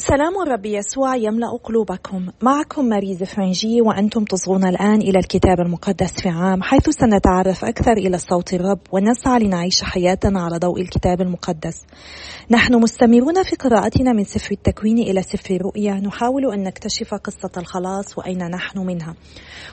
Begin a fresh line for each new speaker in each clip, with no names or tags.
سلام الرب يسوع يملأ قلوبكم. معكم ماريز فرنجي وأنتم تصغون الآن إلى الكتاب المقدس في عام حيث سنتعرف أكثر إلى صوت الرب ونسعى لنعيش حياتنا على ضوء الكتاب المقدس. نحن مستمرون في قراءتنا من سفر التكوين إلى سفر الرؤيا. نحاول أن نكتشف قصة الخلاص وأين نحن منها.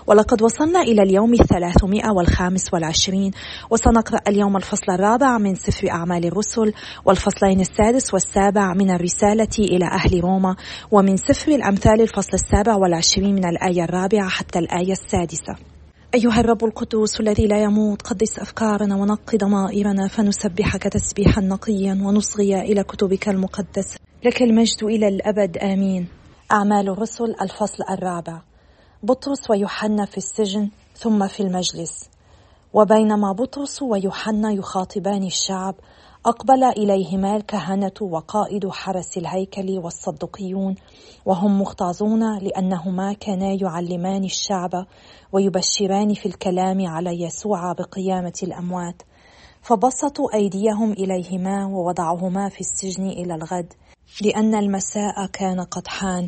ولقد وصلنا إلى اليوم الثلاثمائة والخامس والعشرين وسنقرأ اليوم الفصل الرابع من سفر أعمال الرسل والفصلين السادس والسابع من الرسالة إلى أهل روما ومن سفر الأمثال الفصل السابع والعشرين من الآية الرابعة حتى الآية السادسة. أيها الرب القدوس الذي لا يموت قدس أفكارنا ونقي ضمائرنا فنسبحك تسبيحا نقيا ونصغي إلى كتبك المقدسة لك المجد إلى الأبد آمين. أعمال الرسل الفصل الرابع. بطرس ويوحنا في السجن ثم في المجلس. وبينما بطرس ويوحنا يخاطبان الشعب أقبل إليهما الكهنة وقائد حرس الهيكل والصدقيون وهم مختازون لأنهما كانا يعلمان الشعب ويبشران في الكلام على يسوع بقيامة الأموات. فبسطوا أيديهم إليهما ووضعهما في السجن إلى الغد لأن المساء كان قد حان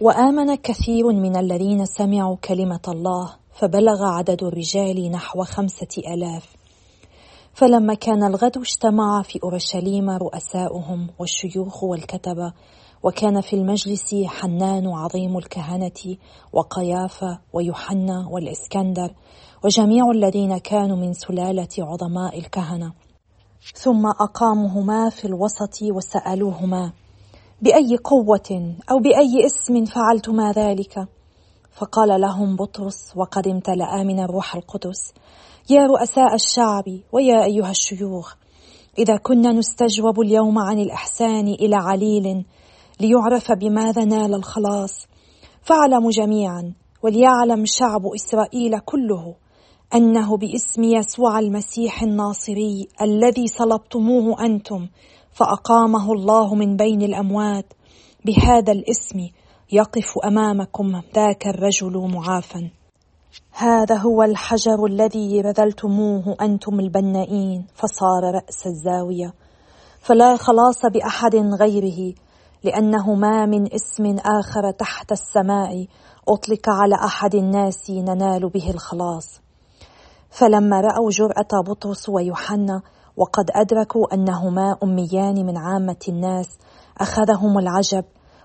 وآمن كثير من الذين سمعوا كلمة الله فبلغ عدد الرجال نحو خمسة ألاف. فلما كان الغد اجتمع في أورشليم رؤساؤهم والشيوخ والكتبة وكان في المجلس حنان عظيم الكهنة وقيافة ويوحنا والإسكندر وجميع الذين كانوا من سلالة عظماء الكهنة. ثم أقامهما في الوسط وسألوهما بأي قوة أو بأي اسم فعلتما ذلك؟ فقال لهم بطرس وقد امتلأ من الروح القدس يا رؤساء الشعب ويا أيها الشيوخ إذا كنا نستجوب اليوم عن الإحسان إلى عليل ليعرف بماذا نال الخلاص. فاعلموا جميعا وليعلم شعب إسرائيل كله أنه باسم يسوع المسيح الناصري الذي صلبتموه أنتم فأقامه الله من بين الأموات بهذا الاسم يقف أمامكم ذاك الرجل معافى هذا هو الحجر الذي بذلتموه أنتم البنائين فصار رأس الزاوية. فلا خلاص بأحد غيره لأنه ما من اسم آخر تحت السماء أطلق على أحد الناس ننال به الخلاص. فلما رأوا جرأة بطرس ويوحنا وقد أدركوا أنهما أميان من عامة الناس أخذهم العجب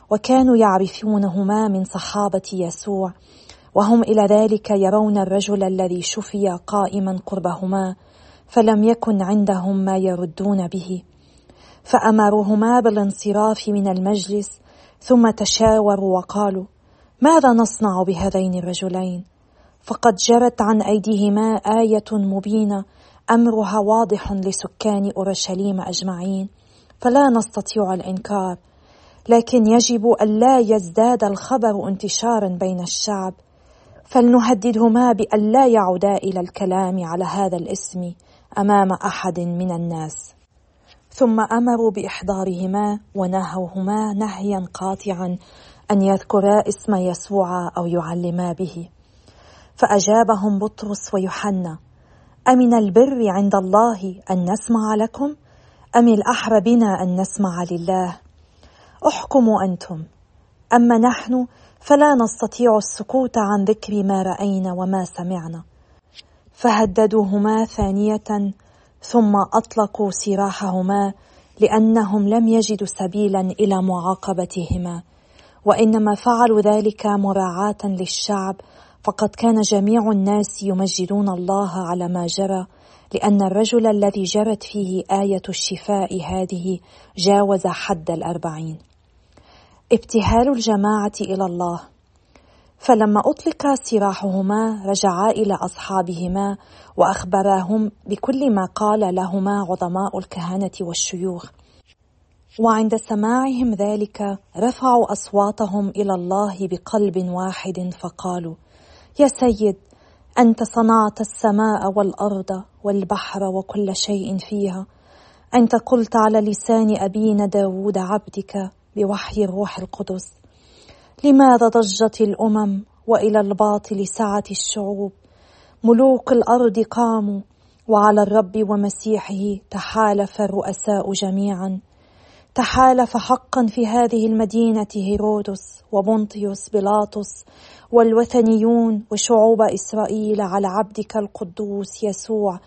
وكانوا يعرفونهما من صحابة يسوع. وهم إلى ذلك يرون الرجل الذي شفي قائما قربهما فلم يكن عندهم ما يردون به. فأمروهما بالانصراف من المجلس ثم تشاوروا وقالوا ماذا نصنع بهذين الرجلين؟ فقد جرت عن أيديهما آية مبينة أمرها واضح لسكان أورشليم أجمعين فلا نستطيع الإنكار. لكن يجب ألا يزداد الخبر انتشارا بين الشعب فلنهددهما بأن لا يعودا إلى الكلام على هذا الاسم أمام أحد من الناس. ثم أمروا بإحضارهما ونهوهما نهيا قاطعا أن يذكرا اسم يسوع أو يعلما به. فأجابهم بطرس ويوحنا أمن البر عند الله أن نسمع لكم؟ أم الأحرى بنا أن نسمع لله؟ أحكموا أنتم. أما نحن فلا نستطيع السكوت عن ذكر ما رأينا وما سمعنا. فهددوهما ثانية ثم أطلقوا سراحهما لأنهم لم يجدوا سبيلا إلى معاقبتهما. وإنما فعلوا ذلك مراعاة للشعب فقد كان جميع الناس يمجدون الله على ما جرى لأن الرجل الذي جرت فيه آية الشفاء هذه جاوز حد الأربعين. ابتهال الجماعة إلى الله. فلما أطلق سراحهما رجعا إلى أصحابهما وأخبراهم بكل ما قال لهما عظماء الكهنة والشيوخ. وعند سماعهم ذلك رفعوا أصواتهم إلى الله بقلب واحد فقالوا يا سيد أنت صنعت السماء والأرض والبحر وكل شيء فيها. أنت قلت على لسان أبينا داود عبدك بوحي الروح القدس. لماذا ضجت الأمم وإلى الباطل سعت الشعوب؟ ملوك الأرض قاموا وعلى الرب ومسيحه تحالف الرؤساء جميعا. تحالف حقا في هذه المدينة هيرودس وبونطيوس بيلاطس والوثنيون وشعوب إسرائيل على عبدك القدوس يسوع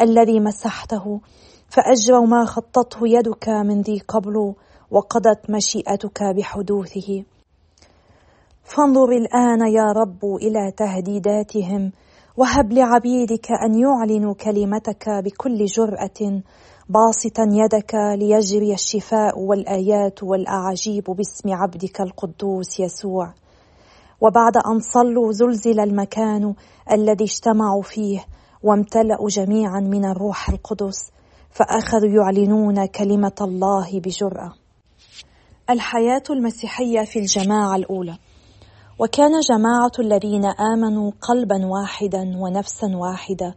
الذي مسحته. فأجروا ما خطته يدك من ذي قبل وقضت مشيئتك بحدوثه. فانظر الآن يا رب إلى تهديداتهم وهب لعبيدك أن يعلنوا كلمتك بكل جرأة باسطا يدك ليجري الشفاء والآيات والأعاجيب باسم عبدك القدوس يسوع. وبعد أن صلوا زلزل المكان الذي اجتمعوا فيه وامتلأوا جميعا من الروح القدس فأخذوا يعلنون كلمة الله بجرأة. الحياة المسيحية في الجماعة الأولى. وكان جماعة الذين آمنوا قلبا واحدا ونفسا واحدة.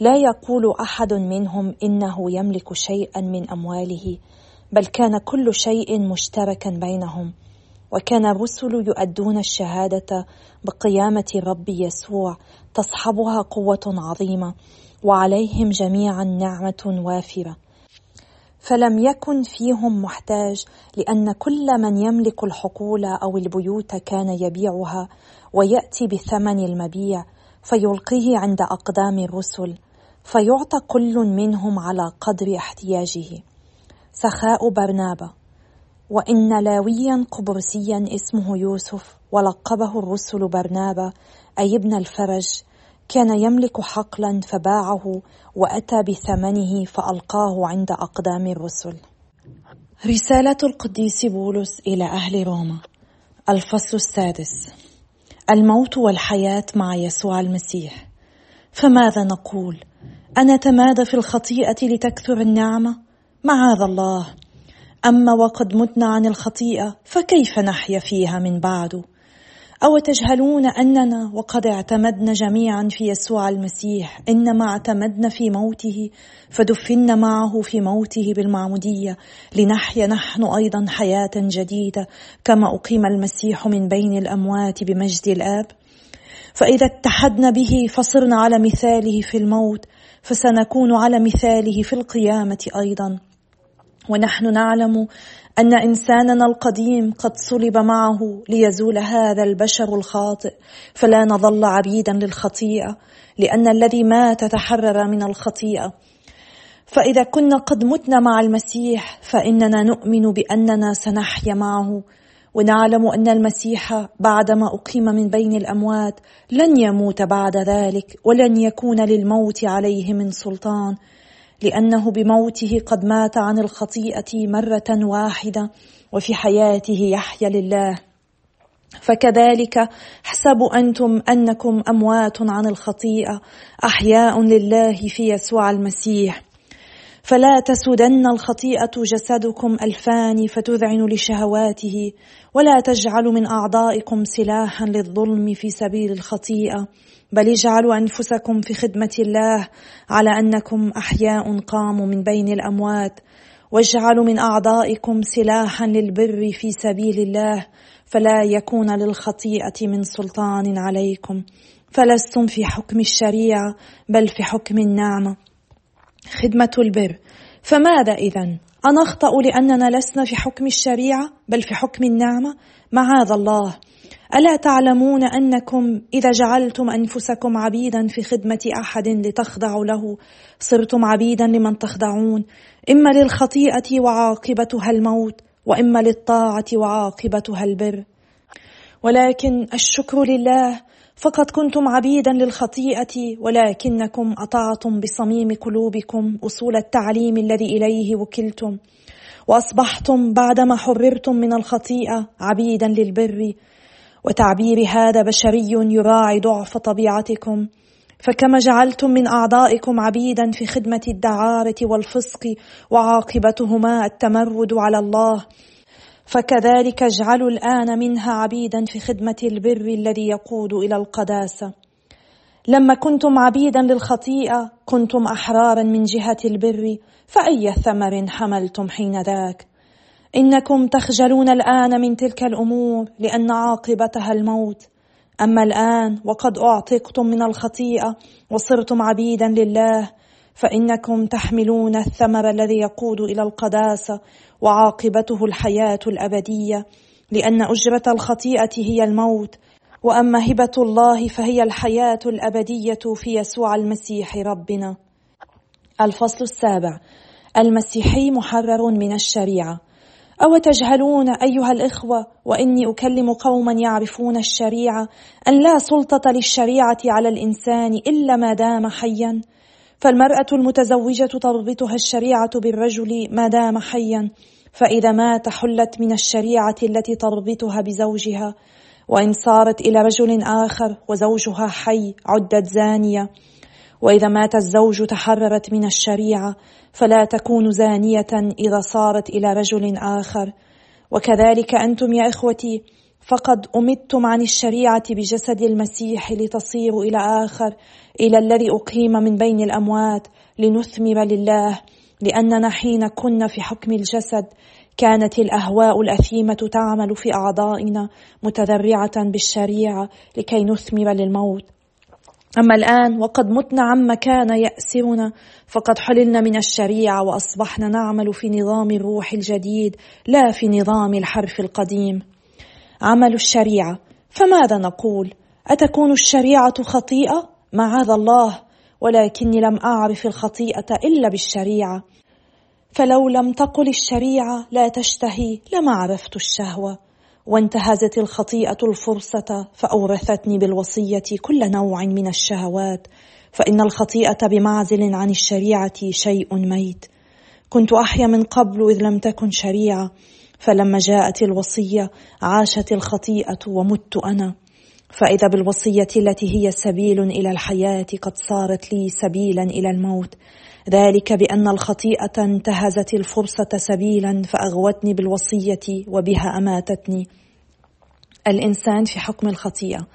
لا يقول أحد منهم إنه يملك شيئا من أمواله بل كان كل شيء مشتركا بينهم. وكان الرسل يؤدون الشهادة بقيامة الرب يسوع تصحبها قوة عظيمة وعليهم جميعا نعمة وافرة. فلم يكن فيهم محتاج لأن كل من يملك الحقول أو البيوت كان يبيعها ويأتي بثمن المبيع فيلقيه عند أقدام الرسل فيعطى كل منهم على قدر احتياجه. سخاء برنابا وإن لاويا قبرسيا اسمه يوسف ولقبه الرسل برنابا أي ابن الفرج كان يملك حقلا فباعه وأتى بثمنه فألقاه عند أقدام الرسل. رسالة القديس بولس إلى أهل روما. الفصل السادس. الموت والحياة مع يسوع المسيح. فماذا نقول؟ انتمادى في الخطيئة لتكثر النعمة؟ معاذ الله؟ أما وقد متنا عن الخطيئة فكيف نحيا فيها من بعد؟ أو تجهلون أننا وقد اعتمدنا جميعا في يسوع المسيح إنما اعتمدنا في موته فدفنا معه في موته بالمعمودية لنحيا نحن أيضا حياة جديدة كما أقيم المسيح من بين الأموات بمجد الآب. فإذا اتحدنا به فصرنا على مثاله في الموت فسنكون على مثاله في القيامة أيضا. ونحن نعلم أن إنساننا القديم قد صلب معه ليزول هذا البشر الخاطئ فلا نظل عبيدا للخطيئة لأن الذي مات تحرر من الخطيئة. فإذا كنا قد متنا مع المسيح فإننا نؤمن بأننا سنحيا معه. ونعلم أن المسيح بعدما أقيم من بين الأموات لن يموت بعد ذلك ولن يكون للموت عليه من سلطان. لأنه بموته قد مات عن الخطيئة مرة واحدة وفي حياته يحيا لله. فكذلك احسبوا أنتم أنكم أموات عن الخطيئة أحياء لله في يسوع المسيح. فلا تسودن الخطيئة جسدكم الفاني فتذعن لشهواته ولا تجعلوا من أعضائكم سلاحا للظلم في سبيل الخطيئة بل اجعلوا أنفسكم في خدمة الله على أنكم أحياء قاموا من بين الأموات واجعلوا من أعضائكم سلاحا للبر في سبيل الله فلا يكون للخطيئة من سلطان عليكم فلستم في حكم الشريعة بل في حكم النعمة. خدمة البر. فماذا اذا أنخطأ لأننا لسنا في حكم الشريعة بل في حكم النعمة؟ معاذ الله. ألا تعلمون أنكم إذا جعلتم أنفسكم عبيدا في خدمة أحد لتخضعوا له؟ صرتم عبيدا لمن تخضعون. إما للخطيئة وعاقبتها الموت وإما للطاعة وعاقبتها البر. ولكن الشكر لله فقد كنتم عبيدا للخطيئة ولكنكم أطعتم بصميم قلوبكم أصول التعليم الذي إليه وكلتم. وأصبحتم بعدما حررتم من الخطيئة عبيدا للبر. وتعبير هذا بشري يراعي ضعف طبيعتكم. فكما جعلتم من أعضائكم عبيدا في خدمة الدعارة والفسق وعاقبتهما التمرد على الله. فكذلك اجعلوا الآن منها عبيدا في خدمة البر الذي يقود إلى القداسة. لما كنتم عبيدا للخطيئة كنتم أحرارا من جهة البر فأي ثمر حملتم حين ذاك؟ إنكم تخجلون الآن من تلك الأمور لأن عاقبتها الموت. أما الآن وقد أعتقتم من الخطيئة وصرتم عبيدا لله فإنكم تحملون الثمر الذي يقود إلى القداسة وعاقبته الحياة الأبدية لأن أجرة الخطيئة هي الموت وأما هبة الله فهي الحياة الأبدية في يسوع المسيح ربنا. الفصل السابع. المسيحي محرر من الشريعة. أو تجهلون أيها الإخوة وإني أكلم قوما يعرفون الشريعة أن لا سلطة للشريعة على الإنسان إلا ما دام حيا؟ فالمرأة المتزوجة تربطها الشريعة بالرجل ما دام حيا فإذا مات حلت من الشريعة التي تربطها بزوجها. وإن صارت إلى رجل آخر وزوجها حي عدت زانية. وإذا مات الزوج تحررت من الشريعة فلا تكون زانية إذا صارت إلى رجل آخر. وكذلك أنتم يا إخوتي فقد أمدتم عن الشريعة بجسد المسيح لتصيروا إلى آخر إلى الذي أقيم من بين الأموات لنثمر لله لأننا حين كنا في حكم الجسد كانت الأهواء الأثيمة تعمل في أعضائنا متذرعة بالشريعة لكي نثمر للموت. أما الآن وقد متنا عما كان يأسرنا فقد حللنا من الشريعة وأصبحنا نعمل في نظام الروح الجديد لا في نظام الحرف القديم. عمل الشريعة. فماذا نقول؟ أتكون الشريعة خطيئة؟ معاذ الله ولكني لم أعرف الخطيئة إلا بالشريعة. فلو لم تقل الشريعة لا تشتهي لما عرفت الشهوة؟ وانتهزت الخطيئة الفرصة فأورثتني بالوصية كل نوع من الشهوات. فإن الخطيئة بمعزل عن الشريعة شيء ميت. كنت أحيا من قبل إذ لم تكن شريعة. فلما جاءت الوصية عاشت الخطيئة ومت أنا. فإذا بالوصية التي هي سبيل إلى الحياة قد صارت لي سبيلا إلى الموت. ذلك بأن الخطيئة انتهزت الفرصة سبيلا فأغوتني بالوصية وبها أماتتني. الإنسان في حكم الخطيئة.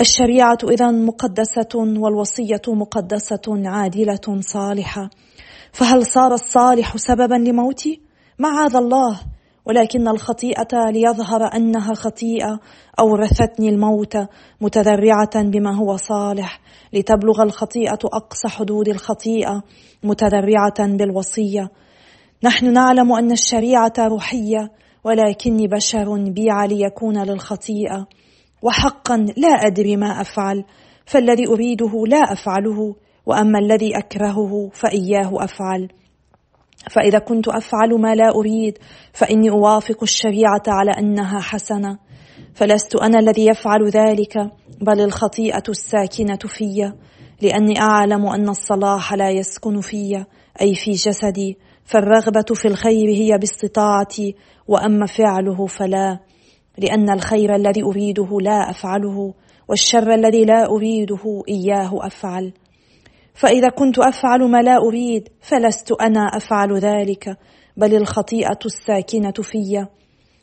الشريعة إذا مقدسة والوصية مقدسة عادلة صالحة. فهل صار الصالح سببا لموتي؟ معاذ الله. ولكن الخطيئة ليظهر أنها خطيئة أورثتني الموت متذرعة بما هو صالح لتبلغ الخطيئة أقصى حدود الخطيئة متذرعة بالوصية. نحن نعلم أن الشريعة روحية ولكني بشر بيع ليكون للخطيئة. وحقا لا أدري ما أفعل فالذي أريده لا أفعله وأما الذي أكرهه فإياه أفعل. فإذا كنت أفعل ما لا أريد فإني أوافق الشريعة على أنها حسنة. فلست أنا الذي يفعل ذلك بل الخطيئة الساكنة في لأني أعلم أن الصلاح لا يسكن في أي في جسدي. فالرغبة في الخير هي باستطاعتي وأما فعله فلا لأن الخير الذي أريده لا أفعله والشر الذي لا أريده إياه أفعل. فإذا كنت أفعل ما لا أريد فلست أنا أفعل ذلك بل الخطيئة الساكنة في.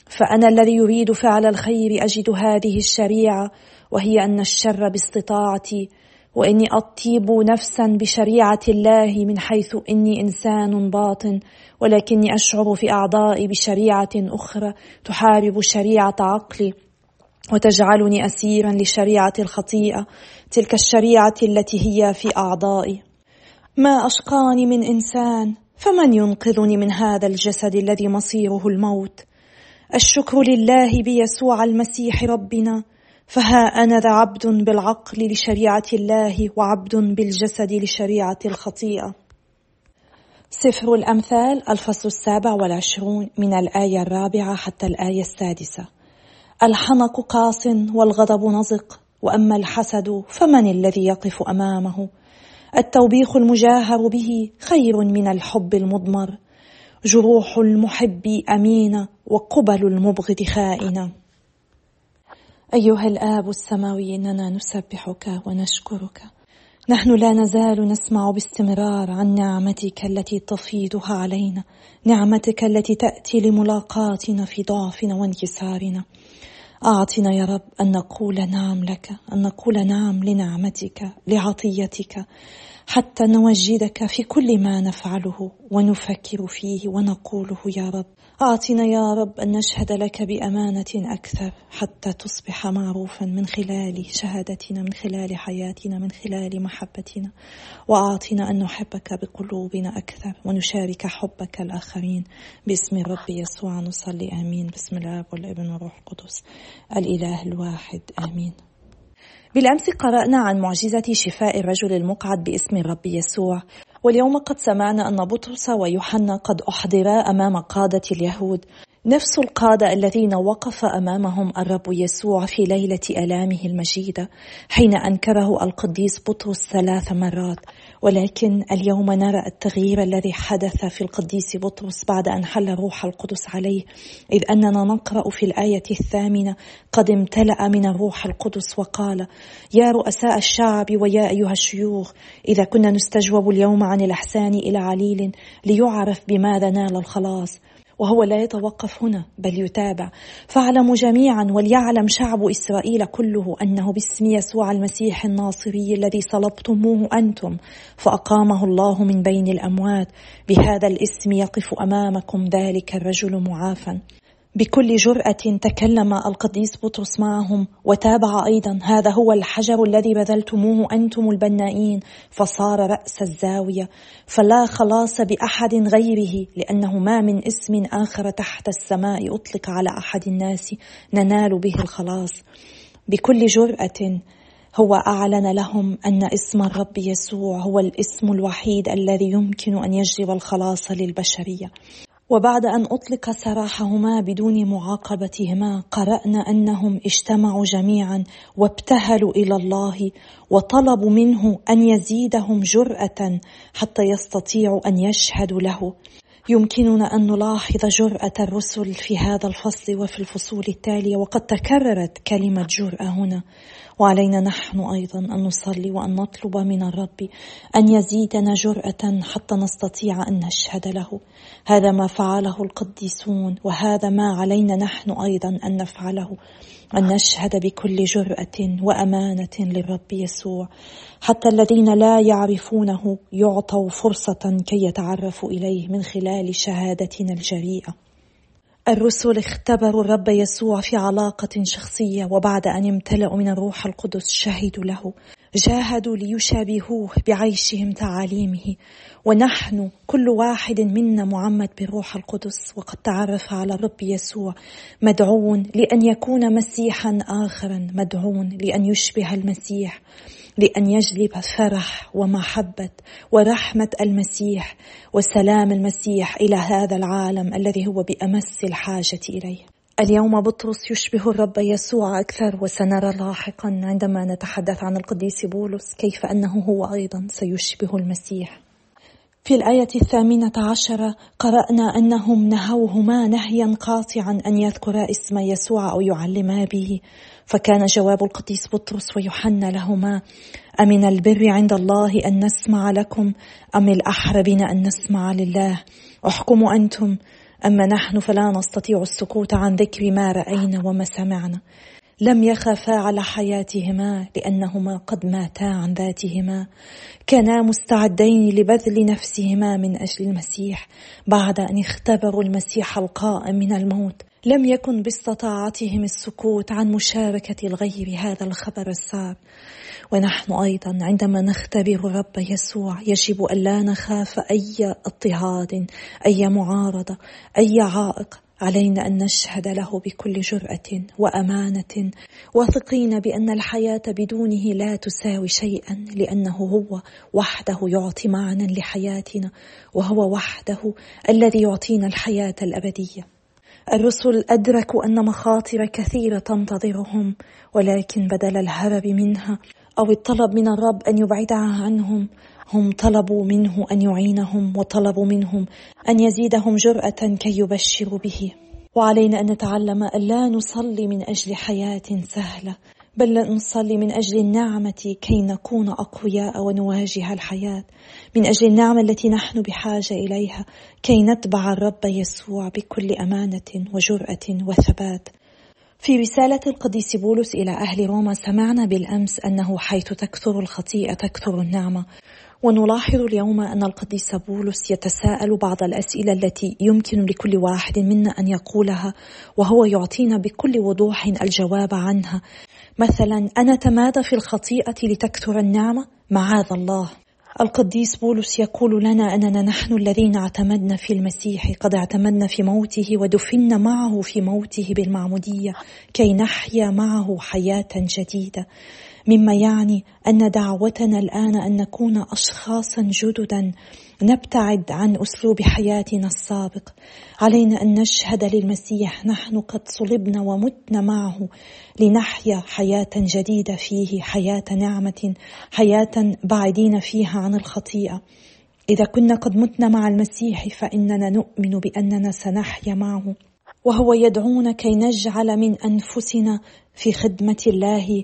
فأنا الذي يريد فعل الخير أجد هذه الشريعة وهي أن الشر باستطاعتي وإني أطيب نفسا بشريعة الله من حيث إني إنسان باطن ولكني أشعر في أعضائي بشريعة أخرى تحارب شريعة عقلي. وتجعلني أسيرا لشريعة الخطيئة تلك الشريعة التي هي في أعضائي. ما أشقاني من إنسان فمن ينقذني من هذا الجسد الذي مصيره الموت؟ الشكر لله بيسوع المسيح ربنا فها أنا ذا عبد بالعقل لشريعة الله وعبد بالجسد لشريعة الخطيئة. سفر الأمثال الفصل السابع والعشرون من الآية الرابعة حتى الآية السادسة. الحنق قاس والغضب نزق وأما الحسد فمن الذي يقف أمامه؟ التوبيخ المجاهر به خير من الحب المضمر. جروح المحب أمينة وقبل المبغض خائنة أيها الآب السماوي إننا نسبحك ونشكرك. نحن لا نزال نسمع باستمرار عن نعمتك التي تفيضها علينا نعمتك التي تأتي لملاقاتنا في ضعفنا وانكسارنا. أعطنا يا رب أن نقول نعم لك أن نقول نعم لنعمتك لعطيتك. حتى نوجدك في كل ما نفعله ونفكر فيه ونقوله يا رب. أعطنا يا رب أن نشهد لك بأمانة أكثر حتى تصبح معروفا من خلال شهادتنا من خلال حياتنا من خلال محبتنا. وأعطنا أن نحبك بقلوبنا أكثر ونشارك حبك الآخرين. باسم الرب يسوع نصلي آمين. بسم الله والابن والروح القدس. الإله الواحد آمين. بالأمس قرأنا عن معجزة شفاء الرجل المقعد باسم الرب يسوع. واليوم قد سمعنا أن بطرس ويوحنا قد أحضرا أمام قادة اليهود. نفس القادة الذين وقف أمامهم الرب يسوع في ليلة آلامه المجيدة حين أنكره القديس بطرس ثلاث مرات. ولكن اليوم نرى التغيير الذي حدث في القديس بطرس بعد أن حل روح القدس عليه إذ أننا نقرأ في الآية الثامنة قد امتلأ من الروح القدس وقال يا رؤساء الشعب ويا أيها الشيوخ إذا كنا نستجوب اليوم عن الإحسان إلى عليل ليعرف بماذا نال الخلاص وهو لا يتوقف هنا بل يتابع. فاعلموا جميعا وليعلم شعب إسرائيل كله أنه باسم يسوع المسيح الناصري الذي صلبتموه أنتم فأقامه الله من بين الأموات. بهذا الاسم يقف أمامكم ذلك الرجل معافى بكل جرأة تكلم القديس بطرس معهم وتابع أيضا. هذا هو الحجر الذي بذلتموه أنتم البنائين. فصار رأس الزاوية. فلا خلاص بأحد غيره لأنه ما من اسم آخر تحت السماء أطلق على أحد الناس. ننال به الخلاص. بكل جرأة هو أعلن لهم أن اسم الرب يسوع هو الاسم الوحيد الذي يمكن أن يجلب الخلاص للبشرية. وبعد أن أطلق سراحهما بدون معاقبتهما قرأنا أنهم اجتمعوا جميعا وابتهلوا إلى الله وطلبوا منه أن يزيدهم جرأة حتى يستطيعوا أن يشهدوا له. يمكننا أن نلاحظ جرأة الرسل في هذا الفصل وفي الفصول التالية وقد تكررت كلمة جرأة هنا. وعلينا نحن أيضا أن نصلي وأن نطلب من الرب أن يزيدنا جرأة حتى نستطيع أن نشهد له. هذا ما فعله القديسون وهذا ما علينا نحن أيضا أن نفعله أن نشهد بكل جرأة وأمانة للرب يسوع. حتى الذين لا يعرفونه يعطوا فرصة كي يتعرفوا إليه من خلال شهادتنا الجريئة. الرسل اختبروا الرب يسوع في علاقة شخصية وبعد أن امتلأوا من الروح القدس شهدوا له. جاهدوا ليشابهوه بعيشهم تعاليمه. ونحن كل واحد منا معمد بالروح القدس وقد تعرف على الرب يسوع مدعون لأن يكون مسيحا آخرا مدعون لأن يشبه المسيح. لأن يجلب فرح ومحبة ورحمة المسيح وسلام المسيح إلى هذا العالم الذي هو بأمس الحاجة إليه. اليوم بطرس يشبه الرب يسوع أكثر وسنرى لاحقا عندما نتحدث عن القديس بولس كيف أنه هو أيضا سيشبه المسيح. في الآية الثامنة عشرة قرأنا أنهم نهوهما نهيا قاطعا أن يذكرا اسم يسوع أو يعلما به. فكان جواب القديس بطرس ويوحنا لهما أمن البر عند الله أن نسمع لكم أم الأحرى بنا أن نسمع لله؟ احكموا أنتم أما نحن فلا نستطيع السكوت عن ذكر ما رأينا وما سمعنا؟ لم يخافا على حياتهما لأنهما قد ماتا عن ذاتهما. كانا مستعدين لبذل نفسهما من أجل المسيح بعد أن اختبروا المسيح القائم من الموت. لم يكن باستطاعتهم السكوت عن مشاركة الغير هذا الخبر السار ونحن أيضا عندما نختبر الرب يسوع يجب الا نخاف أي اضطهاد أي معارضة أي عائق. علينا أن نشهد له بكل جرأة وأمانة واثقين بأن الحياة بدونه لا تساوي شيئا لأنه هو وحده يعطي معنى لحياتنا وهو وحده الذي يعطينا الحياة الأبدية. الرسل ادركوا أن مخاطر كثيرة تنتظرهم ولكن بدل الهرب منها أو الطلب من الرب أن يبعدها عنهم هم طلبوا منه أن يعينهم وطلبوا منهم أن يزيدهم جرأة كي يبشروا به. وعلينا أن نتعلم الا نصلي من أجل حياة سهلة بل نصلي من أجل النعمة كي نكون أقوياء ونواجه الحياة من أجل النعمة التي نحن بحاجة إليها كي نتبع الرب يسوع بكل أمانة وجرأة وثبات. في رسالة القديس بولس إلى أهل روما سمعنا بالأمس أنه حيث تكثر الخطيئة تكثر النعمة. ونلاحظ اليوم أن القديس بولس يتساءل بعض الأسئلة التي يمكن لكل واحد منا أن يقولها وهو يعطينا بكل وضوح الجواب عنها. مثلا أنا تمادى في الخطيئة لتكثر النعمة معاذ الله. القديس بولس يقول لنا أننا نحن الذين اعتمدنا في المسيح قد اعتمدنا في موته ودفنا معه في موته بالمعمودية كي نحيا معه حياة جديدة. مما يعني أن دعوتنا الآن أن نكون اشخاصا جددا نبتعد عن أسلوب حياتنا السابق. علينا أن نشهد للمسيح نحن قد صلبنا ومتنا معه لنحيا حياة جديدة فيه حياة نعمة حياة بعيدين فيها عن الخطيئة. إذا كنا قد متنا مع المسيح فإننا نؤمن بأننا سنحيا معه. وهو يدعونا كي نجعل من أنفسنا في خدمة الله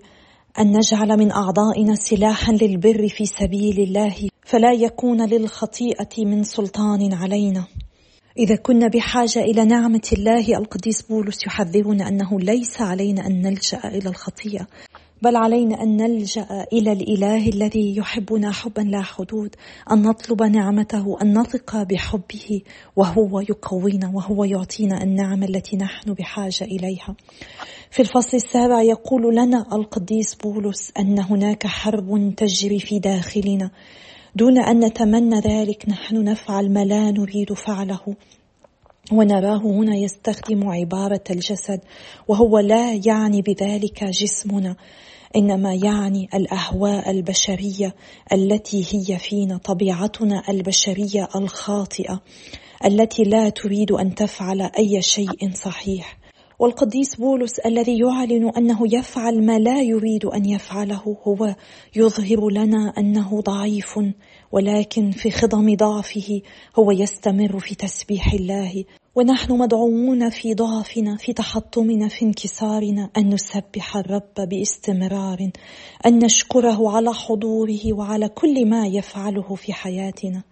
أن نجعل من أعضائنا سلاحا للبر في سبيل الله فلا يكون للخطيئة من سلطان علينا. إذا كنا بحاجة إلى نعمة الله القديس بولس يحذرنا أنه ليس علينا أن نلجأ إلى الخطيئة. بل علينا أن نلجأ إلى الإله الذي يحبنا حبا لا حدود أن نطلب نعمته أن نثق بحبه وهو يقوينا وهو يعطينا النعمه التي نحن بحاجة إليها. في الفصل السابع يقول لنا القديس بولس أن هناك حرب تجري في داخلنا. دون أن نتمنى ذلك نحن نفعل ما لا نريد فعله. ونراه هنا يستخدم عبارة الجسد وهو لا يعني بذلك جسمنا. إنما يعني الأهواء البشرية التي هي فينا طبيعتنا البشرية الخاطئة التي لا تريد أن تفعل أي شيء صحيح. والقديس بولس الذي يعلن أنه يفعل ما لا يريد أن يفعله هو يظهر لنا أنه ضعيف ولكن في خضم ضعفه هو يستمر في تسبيح الله. ونحن مدعوون في ضعفنا في تحطمنا في انكسارنا أن نسبح الرب باستمرار أن نشكره على حضوره وعلى كل ما يفعله في حياتنا.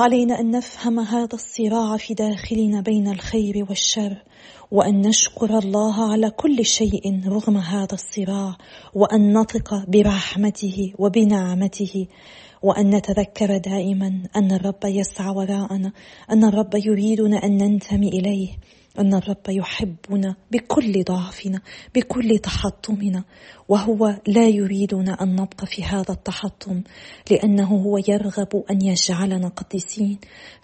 علينا أن نفهم هذا الصراع في داخلنا بين الخير والشر وأن نشكر الله على كل شيء رغم هذا الصراع وأن نثق برحمته وبنعمته وأن نتذكر دائما أن الرب يسعى وراءنا أن الرب يريدنا أن ننتمي إليه. أن الرب يحبنا بكل ضعفنا بكل تحطمنا وهو لا يريدنا أن نبقى في هذا التحطم لأنه هو يرغب أن يجعلنا قديسين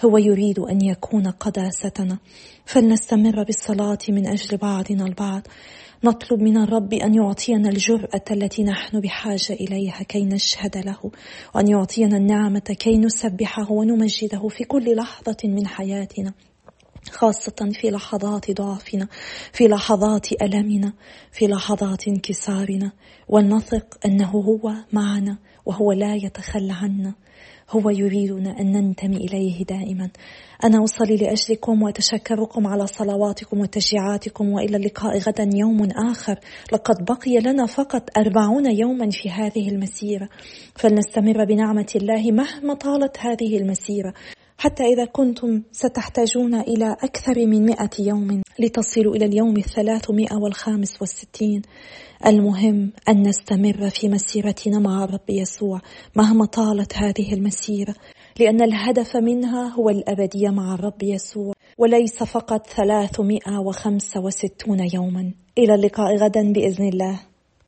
هو يريد أن يكون قداستنا. فلنستمر بالصلاة من أجل بعضنا البعض. نطلب من الرب أن يعطينا الجرأة التي نحن بحاجة إليها كي نشهد له وأن يعطينا النعمة كي نسبحه ونمجده في كل لحظة من حياتنا. خاصة في لحظات ضعفنا في لحظات ألمنا في لحظات انكسارنا. ولنثق أنه هو معنا وهو لا يتخلى عنا. هو يريدنا أن ننتمي إليه دائما. أنا أصلي لأجلكم وأتشكركم على صلواتكم وتشجيعاتكم وإلى اللقاء غدا يوم آخر. لقد بقي لنا فقط أربعون يوما في هذه المسيرة. فلنستمر بنعمة الله مهما طالت هذه المسيرة. حتى إذا كنتم ستحتاجون إلى أكثر من مئة يوم لتصلوا إلى اليوم الثلاثمائة والخامس والستين. المهم أن نستمر في مسيرتنا مع الرب يسوع مهما طالت هذه المسيرة لأن الهدف منها هو الأبدية مع الرب يسوع وليس فقط ثلاثمائة وخمسة وستون يوما. إلى اللقاء غدا بإذن الله.